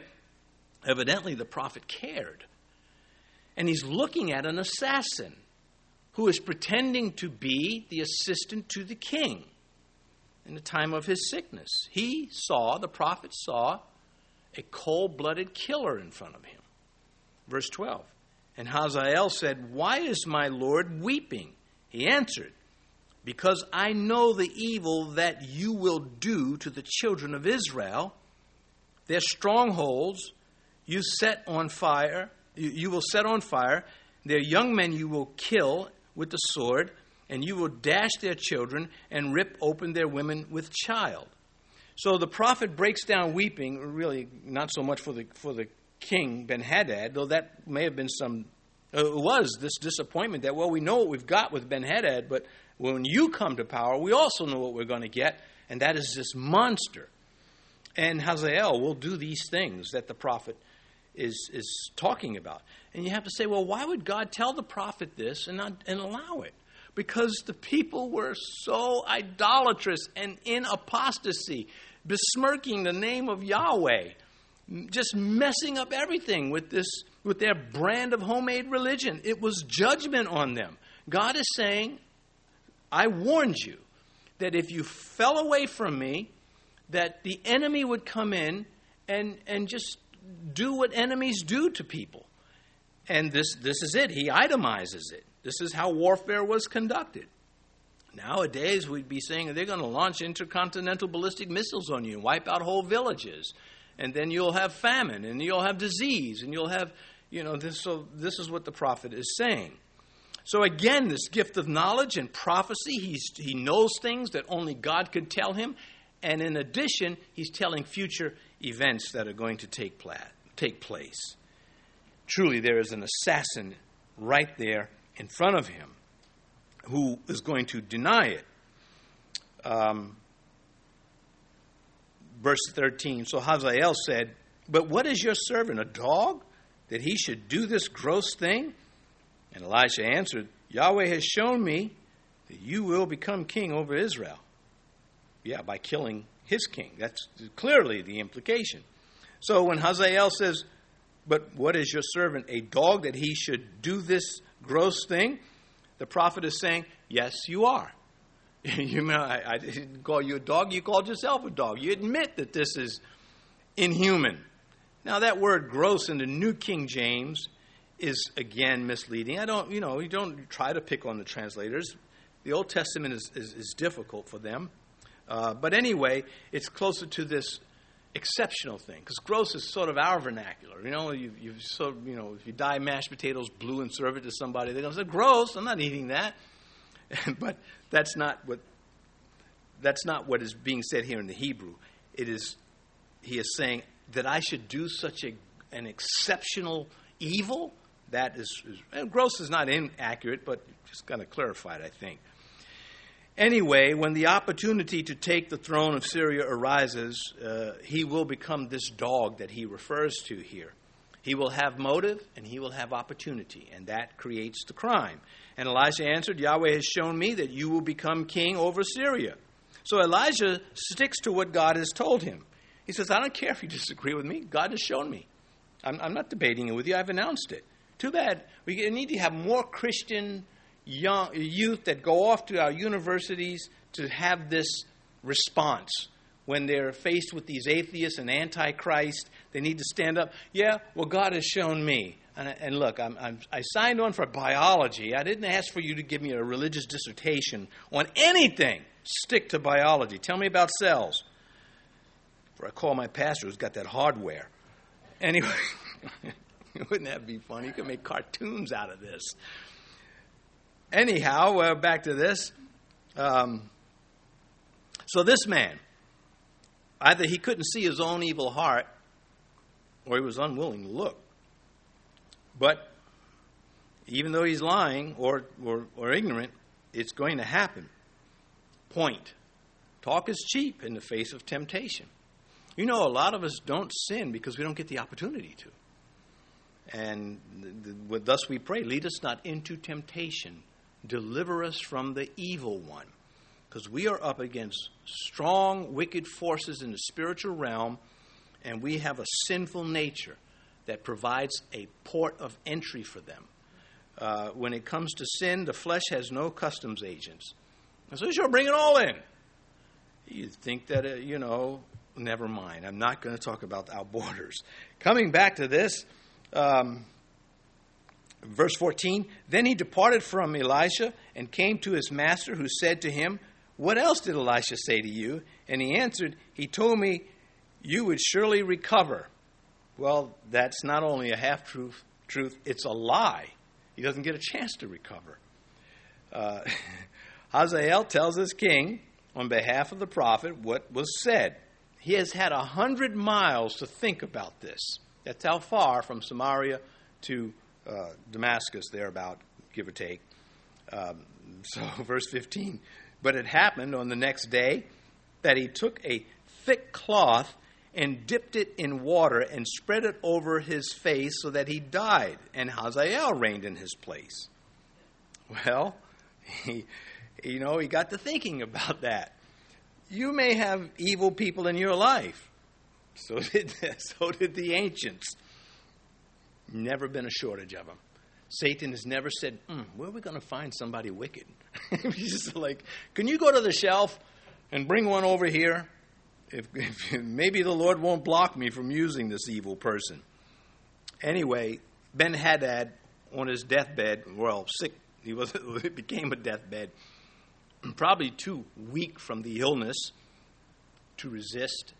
evidently the prophet cared. And he's looking at an assassin who is pretending to be the assistant to the king in the time of his sickness. He saw, the prophet saw, a cold blooded killer in front of him. Verse 12. And Hazael said, Why is my Lord weeping? He answered, Because I know the evil that you will do to the children of Israel. Their strongholds you set on fire, you, you will set on fire. Their young men you will kill, with the sword, and you will dash their children and rip open their women with child. So the prophet breaks down weeping, really not so much for the, for the king, Ben Hadad, though that may have been some, uh, was this disappointment that, well, we know what we've got with Ben Hadad, but when you come to power, we also know what we're going to get, and that is this monster. And Hazael will do these things that the prophet is, is talking about. And you have to say, well, why would God tell the prophet this and, not, and allow it? Because the people were so idolatrous and in apostasy, besmirking the name of Yahweh, just messing up everything with this with their brand of homemade religion. It was judgment on them. God is saying, I warned you that if you fell away from me, that the enemy would come in and, and just do what enemies do to people. And this, this is it. He itemizes it. This is how warfare was conducted. Nowadays, we'd be saying they're going to launch intercontinental ballistic missiles on you and wipe out whole villages. And then you'll have famine and you'll have disease and you'll have, you know, this, so this is what the prophet is saying. So again, this gift of knowledge and prophecy, he's, he knows things that only God could tell him. And in addition, he's telling future events that are going to take, pla- take place. Truly, there is an assassin right there in front of him who is going to deny it. Um, verse 13 So Hazael said, But what is your servant, a dog, that he should do this gross thing? And Elisha answered, Yahweh has shown me that you will become king over Israel. Yeah, by killing his king. That's clearly the implication. So when Hazael says, But what is your servant, a dog, that he should do this gross thing? The prophet is saying, Yes, you are. you know, I, I didn't call you a dog, you called yourself a dog. You admit that this is inhuman. Now, that word gross in the New King James is again misleading. I don't, you know, you don't try to pick on the translators. The Old Testament is, is, is difficult for them. Uh, but anyway, it's closer to this exceptional thing because gross is sort of our vernacular. You know, you, you so you know if you dye mashed potatoes blue and serve it to somebody, they're gonna say gross. I'm not eating that. but that's not what that's not what is being said here in the Hebrew. It is he is saying that I should do such a an exceptional evil. That is, is gross is not inaccurate, but just kind of clarified, I think. Anyway, when the opportunity to take the throne of Syria arises, uh, he will become this dog that he refers to here. He will have motive and he will have opportunity, and that creates the crime. And Elijah answered, Yahweh has shown me that you will become king over Syria. So Elijah sticks to what God has told him. He says, I don't care if you disagree with me. God has shown me. I'm, I'm not debating it with you. I've announced it. Too bad. We need to have more Christian young, youth that go off to our universities to have this response when they're faced with these atheists and antichrist. They need to stand up. Yeah, well, God has shown me. And, and look, I'm, I'm, i signed on for biology. I didn't ask for you to give me a religious dissertation on anything. Stick to biology. Tell me about cells. For I call my pastor who's got that hardware. Anyway, wouldn't that be funny? You could make cartoons out of this anyhow, uh, back to this. Um, so this man, either he couldn't see his own evil heart, or he was unwilling to look. But even though he's lying or, or, or ignorant, it's going to happen. Point. Talk is cheap in the face of temptation. You know, a lot of us don't sin because we don't get the opportunity to. And thus we pray, lead us not into temptation, Deliver us from the evil one. Because we are up against strong, wicked forces in the spiritual realm, and we have a sinful nature that provides a port of entry for them. Uh, when it comes to sin, the flesh has no customs agents. And so she'll bring it all in. You think that, uh, you know, never mind. I'm not going to talk about our borders. Coming back to this, um, verse 14 Then he departed from Elisha and came to his master, who said to him, What else did Elisha say to you? And he answered, He told me you would surely recover. Well, that's not only a half truth, truth, it's a lie. He doesn't get a chance to recover. Uh, Hazael tells his king, on behalf of the prophet, what was said. He has had a hundred miles to think about this. That's how far from Samaria to uh, Damascus, thereabout, give or take. Um, so, verse 15. But it happened on the next day that he took a thick cloth and dipped it in water and spread it over his face so that he died, and Hazael reigned in his place. Well, he, you know, he got to thinking about that. You may have evil people in your life. So did, so did the ancients. Never been a shortage of them. Satan has never said, mm, Where are we going to find somebody wicked? He's just like, Can you go to the shelf and bring one over here? If, if, maybe the Lord won't block me from using this evil person. Anyway, Ben Hadad on his deathbed, well, sick, he was, it became a deathbed. probably too weak from the illness to resist,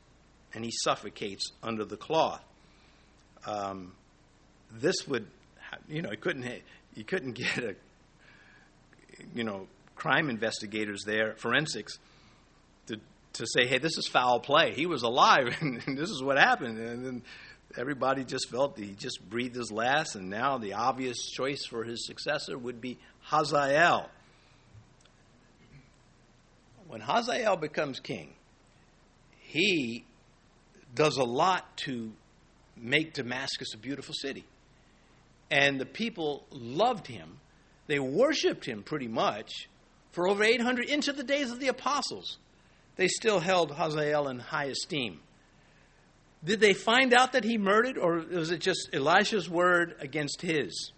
and he suffocates under the cloth. Um, this would, you know, he couldn't, he couldn't get a, you know, crime investigators there, forensics, to to say, hey, this is foul play. He was alive, and this is what happened. And then everybody just felt he just breathed his last, and now the obvious choice for his successor would be Hazael. When Hazael becomes king, he does a lot to make Damascus a beautiful city. And the people loved him. They worshiped him pretty much for over 800 into the days of the apostles. They still held Hazael in high esteem. Did they find out that he murdered, or was it just Elisha's word against his?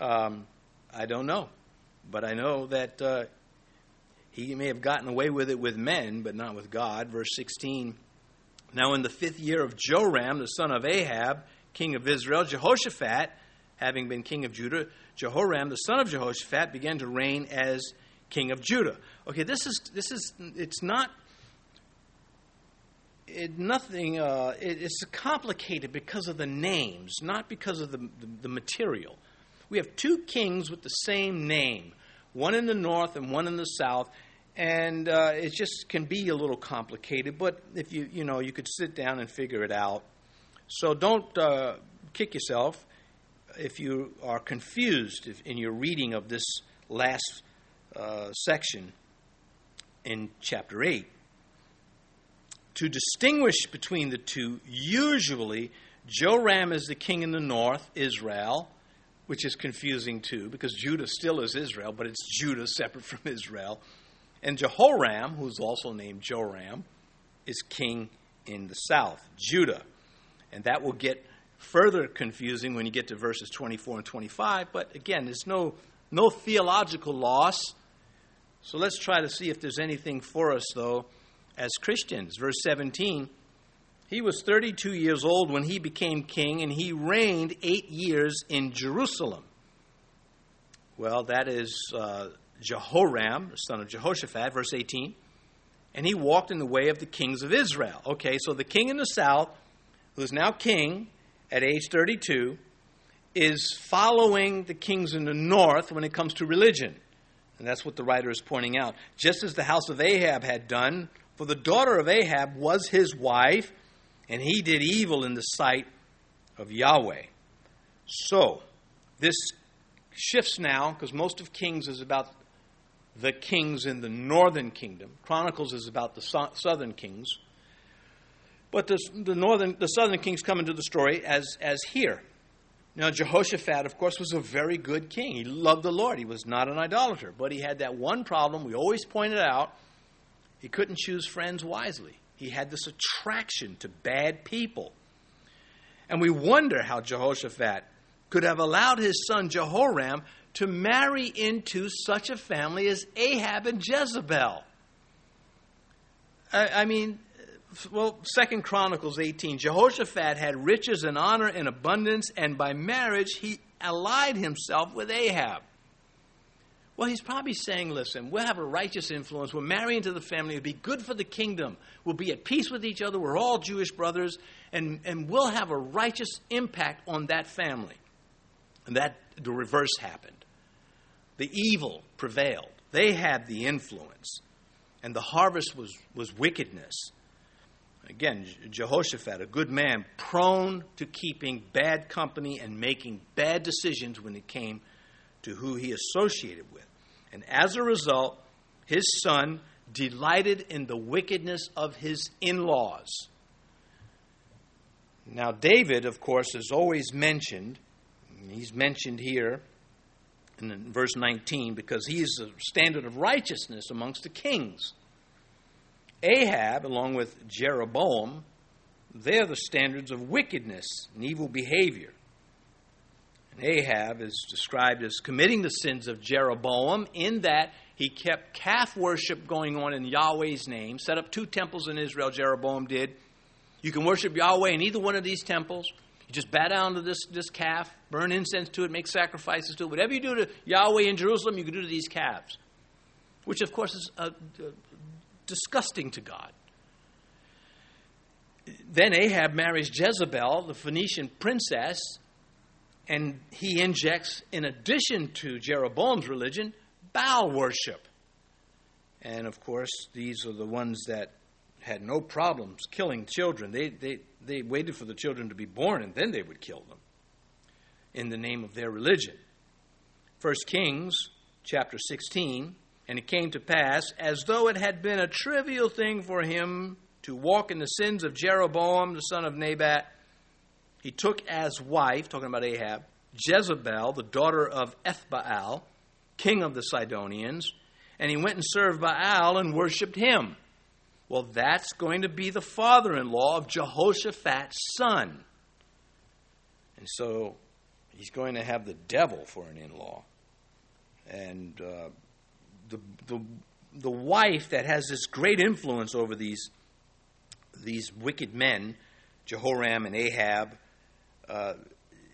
Um, I don't know. But I know that uh, he may have gotten away with it with men, but not with God. Verse 16 Now, in the fifth year of Joram, the son of Ahab, king of Israel, Jehoshaphat, having been king of Judah, Jehoram, the son of Jehoshaphat, began to reign as king of Judah. Okay, this is this is it's not it, nothing. Uh, it, it's complicated because of the names, not because of the, the, the material. We have two kings with the same name, one in the north and one in the south, and uh, it just can be a little complicated. But if you you know you could sit down and figure it out. So don't uh, kick yourself if you are confused in your reading of this last uh, section in chapter 8 to distinguish between the two, usually Joram is the king in the north, Israel, which is confusing too, because Judah still is Israel, but it's Judah separate from Israel. And Jehoram, who's also named Joram, is king in the south, Judah. And that will get further confusing when you get to verses 24 and 25, but again, there's no, no theological loss. So let's try to see if there's anything for us, though, as Christians. Verse 17 He was 32 years old when he became king, and he reigned eight years in Jerusalem. Well, that is uh, Jehoram, the son of Jehoshaphat, verse 18. And he walked in the way of the kings of Israel. Okay, so the king in the south, who is now king at age 32, is following the kings in the north when it comes to religion. And that's what the writer is pointing out. Just as the house of Ahab had done for the daughter of Ahab was his wife, and he did evil in the sight of Yahweh. So, this shifts now, because most of Kings is about the kings in the northern kingdom. Chronicles is about the southern kings. But the, the, northern, the southern kings come into the story as, as here. Now, Jehoshaphat, of course, was a very good king. He loved the Lord. He was not an idolater. But he had that one problem we always pointed out he couldn't choose friends wisely. He had this attraction to bad people. And we wonder how Jehoshaphat could have allowed his son Jehoram to marry into such a family as Ahab and Jezebel. I, I mean, well, Second Chronicles 18, Jehoshaphat had riches and honor and abundance, and by marriage he allied himself with Ahab. Well, he's probably saying, listen, we'll have a righteous influence. We'll marry into the family. It'll be good for the kingdom. We'll be at peace with each other. We're all Jewish brothers. And, and we'll have a righteous impact on that family. And that, the reverse happened. The evil prevailed. They had the influence. And the harvest was, was wickedness. Again, Jehoshaphat, a good man, prone to keeping bad company and making bad decisions when it came to who he associated with. And as a result, his son delighted in the wickedness of his in laws. Now, David, of course, is always mentioned. He's mentioned here in verse 19 because he is the standard of righteousness amongst the kings. Ahab, along with Jeroboam, they're the standards of wickedness and evil behavior. And Ahab is described as committing the sins of Jeroboam in that he kept calf worship going on in Yahweh's name, set up two temples in Israel, Jeroboam did. You can worship Yahweh in either one of these temples. You just bow down to this, this calf, burn incense to it, make sacrifices to it. Whatever you do to Yahweh in Jerusalem, you can do to these calves. which of course is uh, disgusting to God. Then Ahab marries Jezebel, the Phoenician princess, and he injects, in addition to Jeroboam's religion, Baal worship. And of course, these are the ones that had no problems killing children. They, they, they waited for the children to be born and then they would kill them in the name of their religion. 1 Kings chapter 16 And it came to pass, as though it had been a trivial thing for him to walk in the sins of Jeroboam the son of Nebat, he took as wife, talking about Ahab, Jezebel, the daughter of Ethbaal, king of the Sidonians, and he went and served Baal and worshiped him. Well, that's going to be the father in law of Jehoshaphat's son. And so he's going to have the devil for an in law. And uh, the, the, the wife that has this great influence over these, these wicked men, Jehoram and Ahab, uh,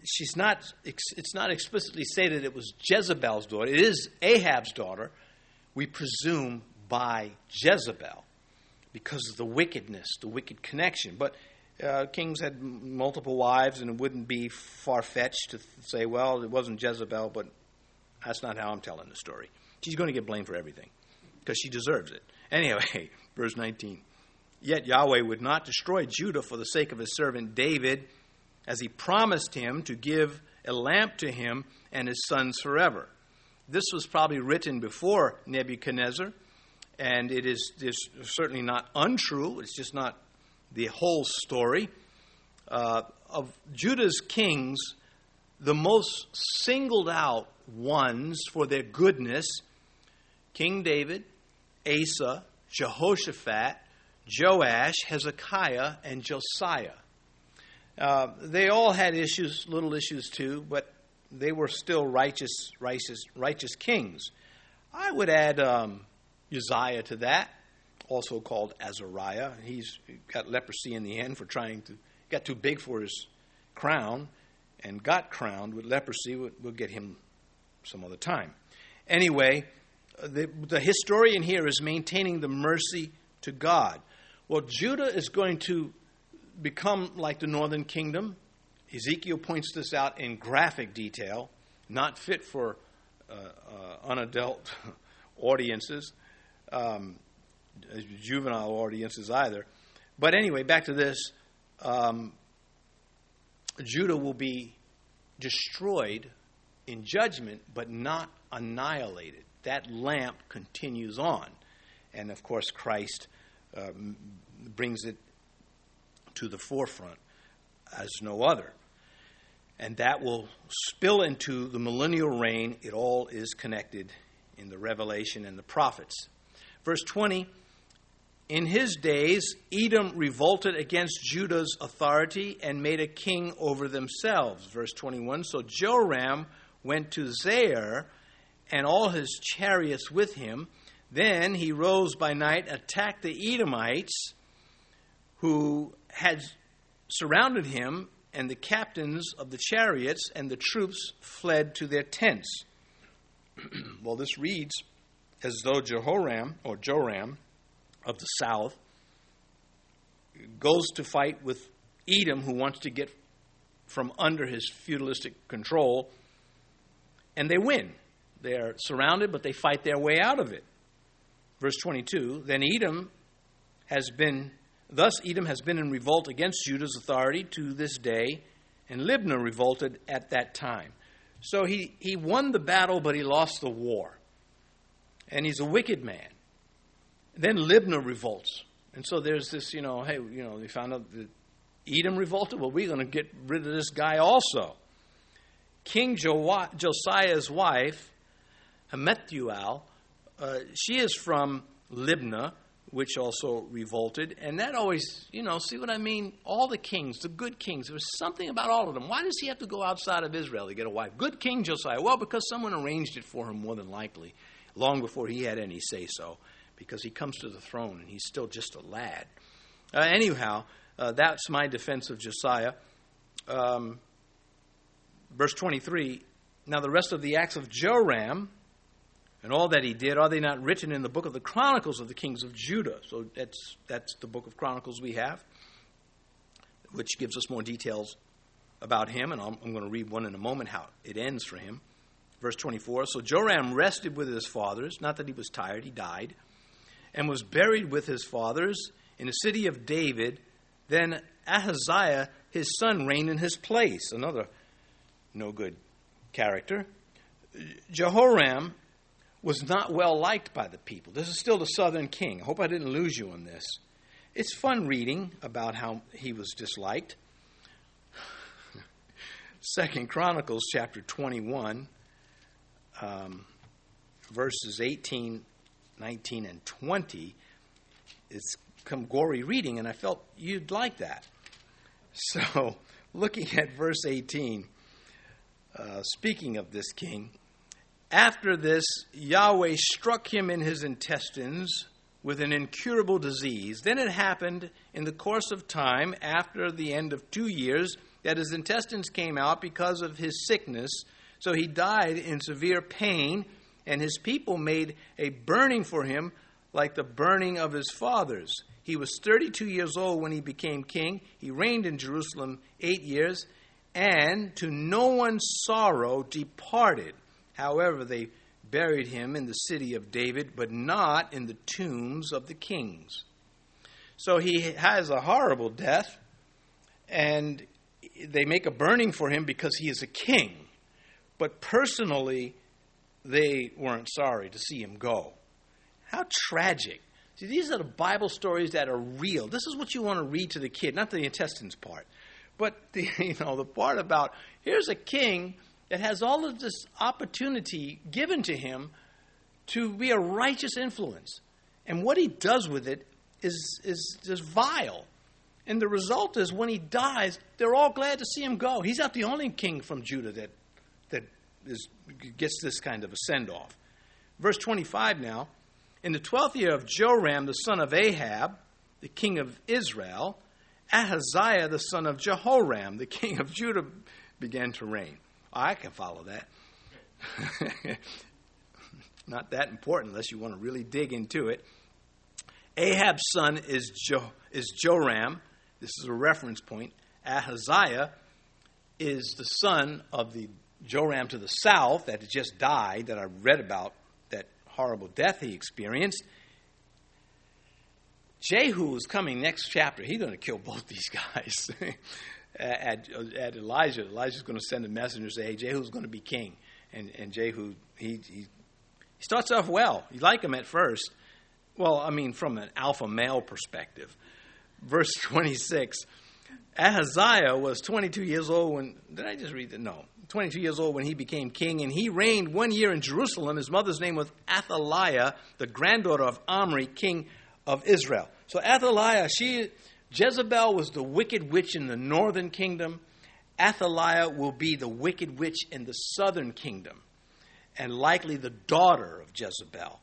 she's not, it's not explicitly stated it was Jezebel's daughter. It is Ahab's daughter, we presume by Jezebel because of the wickedness, the wicked connection. But uh, kings had multiple wives, and it wouldn't be far fetched to say, well, it wasn't Jezebel, but that's not how I'm telling the story. She's going to get blamed for everything because she deserves it. Anyway, verse 19. Yet Yahweh would not destroy Judah for the sake of his servant David as he promised him to give a lamp to him and his sons forever. This was probably written before Nebuchadnezzar, and it is, is certainly not untrue. It's just not the whole story. Uh, of Judah's kings, the most singled out ones for their goodness King David, Asa, Jehoshaphat, Joash, Hezekiah, and Josiah. Uh, they all had issues, little issues too, but they were still righteous, righteous, righteous kings. I would add um, Uzziah to that, also called Azariah. He's got leprosy in the end for trying to got too big for his crown, and got crowned with leprosy. We'll, we'll get him some other time. Anyway, the, the historian here is maintaining the mercy to God. Well, Judah is going to become like the northern kingdom. Ezekiel points this out in graphic detail, not fit for uh, uh, unadult audiences, um, juvenile audiences either. But anyway, back to this. Um, Judah will be destroyed in judgment, but not annihilated. That lamp continues on. And of course, Christ uh, brings it to the forefront as no other. And that will spill into the millennial reign. It all is connected in the Revelation and the prophets. Verse 20 In his days, Edom revolted against Judah's authority and made a king over themselves. Verse 21 So Joram went to Zair and all his chariots with him. Then he rose by night, attacked the Edomites who had surrounded him, and the captains of the chariots and the troops fled to their tents. well, this reads as though Jehoram or Joram of the south goes to fight with Edom, who wants to get from under his feudalistic control, and they win. They are surrounded, but they fight their way out of it. Verse 22 Then Edom has been, thus Edom has been in revolt against Judah's authority to this day, and Libnah revolted at that time. So he, he won the battle, but he lost the war. And he's a wicked man. Then Libnah revolts. And so there's this, you know, hey, you know, they found out that Edom revolted. Well, we're going to get rid of this guy also. King jo- Josiah's wife, Hamutal, uh, she is from Libnah, which also revolted. And that always, you know, see what I mean? All the kings, the good kings, there was something about all of them. Why does he have to go outside of Israel to get a wife? Good King Josiah. Well, because someone arranged it for him, more than likely, long before he had any say so, because he comes to the throne and he's still just a lad. Uh, anyhow, uh, that's my defense of Josiah. Um, verse 23 Now the rest of the acts of Joram, and all that he did, are they not written in the book of the Chronicles of the kings of Judah? So that's, that's the book of Chronicles we have, which gives us more details about him, and I'm, I'm going to read one in a moment how it ends for him. Verse 24 So Joram rested with his fathers, not that he was tired, he died, and was buried with his fathers in the city of David. Then Ahaziah, his son, reigned in his place. Another no good character. Jehoram was not well liked by the people. This is still the southern king. I hope I didn't lose you on this. It's fun reading about how he was disliked. Second Chronicles chapter 21, um, verses 18, 19, and 20. It's come gory reading, and I felt you'd like that. So, looking at verse 18, uh, speaking of this king, after this, Yahweh struck him in his intestines with an incurable disease. Then it happened in the course of time, after the end of two years, that his intestines came out because of his sickness. So he died in severe pain, and his people made a burning for him like the burning of his fathers. He was 32 years old when he became king. He reigned in Jerusalem eight years, and to no one's sorrow departed. However, they buried him in the city of David, but not in the tombs of the kings. So he has a horrible death, and they make a burning for him because he is a king. But personally, they weren't sorry to see him go. How tragic. See, these are the Bible stories that are real. This is what you want to read to the kid, not the intestines part. But the, you know, the part about here's a king that has all of this opportunity given to him to be a righteous influence. And what he does with it is, is just vile. And the result is when he dies, they're all glad to see him go. He's not the only king from Judah that, that is, gets this kind of a send off. Verse 25 now In the twelfth year of Joram, the son of Ahab, the king of Israel, Ahaziah, the son of Jehoram, the king of Judah, began to reign. I can follow that. Not that important unless you want to really dig into it. Ahab's son is, jo- is Joram, this is a reference point. Ahaziah is the son of the Joram to the south that had just died, that I read about, that horrible death he experienced. Jehu is coming next chapter. He's going to kill both these guys. at, at Elijah, Elijah's going to send a messenger and say, hey, Jehu's going to be king. And, and Jehu, he, he, starts off well. You like him at first. Well, I mean, from an alpha male perspective verse 26. Ahaziah was 22 years old when, did I just read that? No. 22 years old when he became king, and he reigned one year in Jerusalem. His mother's name was Athaliah, the granddaughter of Omri, king of Israel. So Athaliah, she, Jezebel was the wicked witch in the northern kingdom. Athaliah will be the wicked witch in the southern kingdom, and likely the daughter of Jezebel.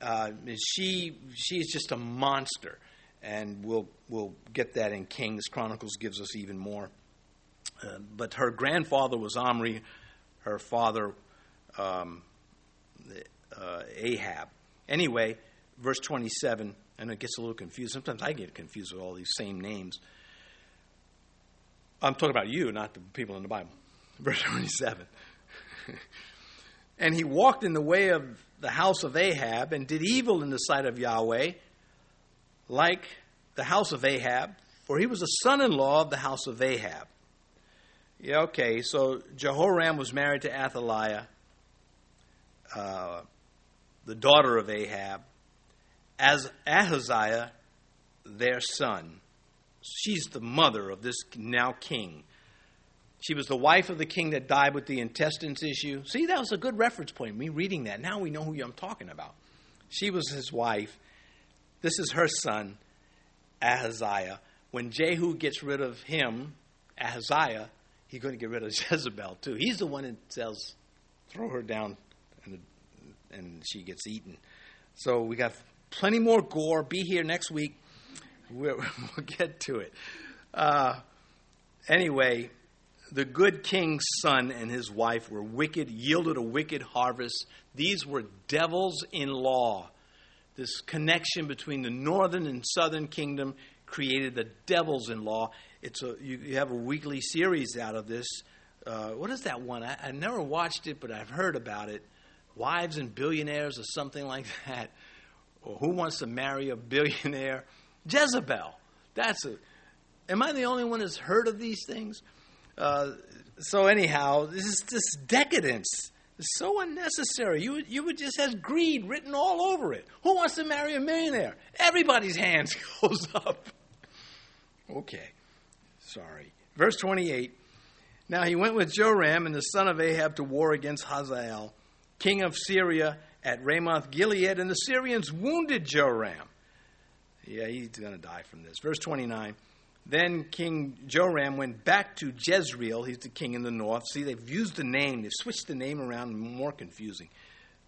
Uh, she, she is just a monster and we'll we'll get that in Kings. Chronicles gives us even more. Uh, but her grandfather was Omri, her father um, uh, Ahab. Anyway, verse 27, and it gets a little confused. Sometimes I get confused with all these same names. I'm talking about you, not the people in the Bible. Verse 27. and he walked in the way of the house of Ahab and did evil in the sight of Yahweh like the house of Ahab, for he was a son in law of the house of Ahab. Yeah, okay, so Jehoram was married to Athaliah, uh, the daughter of Ahab, as Ahaziah, their son. She's the mother of this now king. She was the wife of the king that died with the intestines issue. See, that was a good reference point. Me reading that. Now we know who I'm talking about. She was his wife. This is her son, Ahaziah. When Jehu gets rid of him, Ahaziah, he's going to get rid of Jezebel too. He's the one that says, throw her down and, and she gets eaten. So we got plenty more gore. Be here next week. we will get to it. Uh, anyway, the good king's son and his wife were wicked, yielded a wicked harvest. These were devils in law. This connection between the northern and southern kingdom created the devils in law. It's a you, you have a weekly series out of this. Uh, what is that one? I, I never watched it, but I've heard about it. Wives and billionaires, or something like that. Or who wants to marry a billionaire? Jezebel. That's a. Am I the only one that's heard of these things? Uh, so anyhow, this is this decadence. It's so unnecessary. You you would just have greed written all over it. Who wants to marry a millionaire? Everybody's hands goes up. Okay, sorry. Verse 28. Now he went with Joram and the son of Ahab to war against Hazael, king of Syria, at Ramoth Gilead, and the Syrians wounded Joram. Yeah, he's going to die from this. Verse 29. Then King Joram went back to Jezreel. He's the king in the north. See, they've used the name, they've switched the name around, more confusing.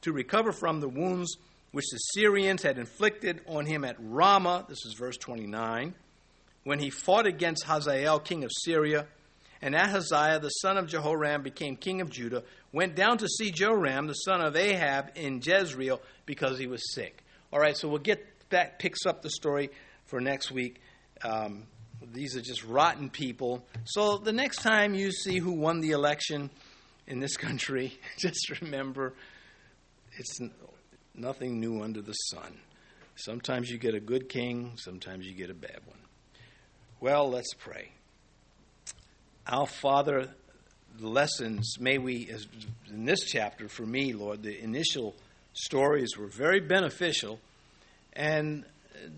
To recover from the wounds which the Syrians had inflicted on him at Ramah. This is verse 29. When he fought against Hazael, king of Syria, and Ahaziah, the son of Jehoram, became king of Judah, went down to see Joram, the son of Ahab, in Jezreel because he was sick. All right, so we'll get that, picks up the story for next week. Um, these are just rotten people. So the next time you see who won the election in this country, just remember it's nothing new under the sun. Sometimes you get a good king, sometimes you get a bad one. Well, let's pray. Our Father, the lessons, may we, in this chapter for me, Lord, the initial stories were very beneficial. And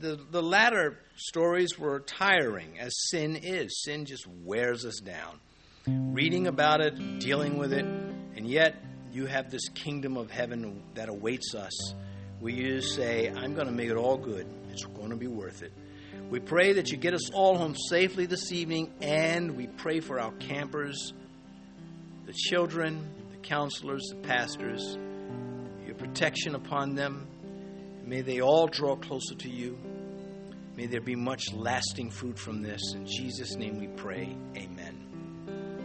the, the latter stories were tiring, as sin is. Sin just wears us down. Reading about it, dealing with it, and yet you have this kingdom of heaven that awaits us. We just say, I'm going to make it all good. It's going to be worth it. We pray that you get us all home safely this evening, and we pray for our campers, the children, the counselors, the pastors, your protection upon them. May they all draw closer to you. May there be much lasting fruit from this. In Jesus' name we pray. Amen.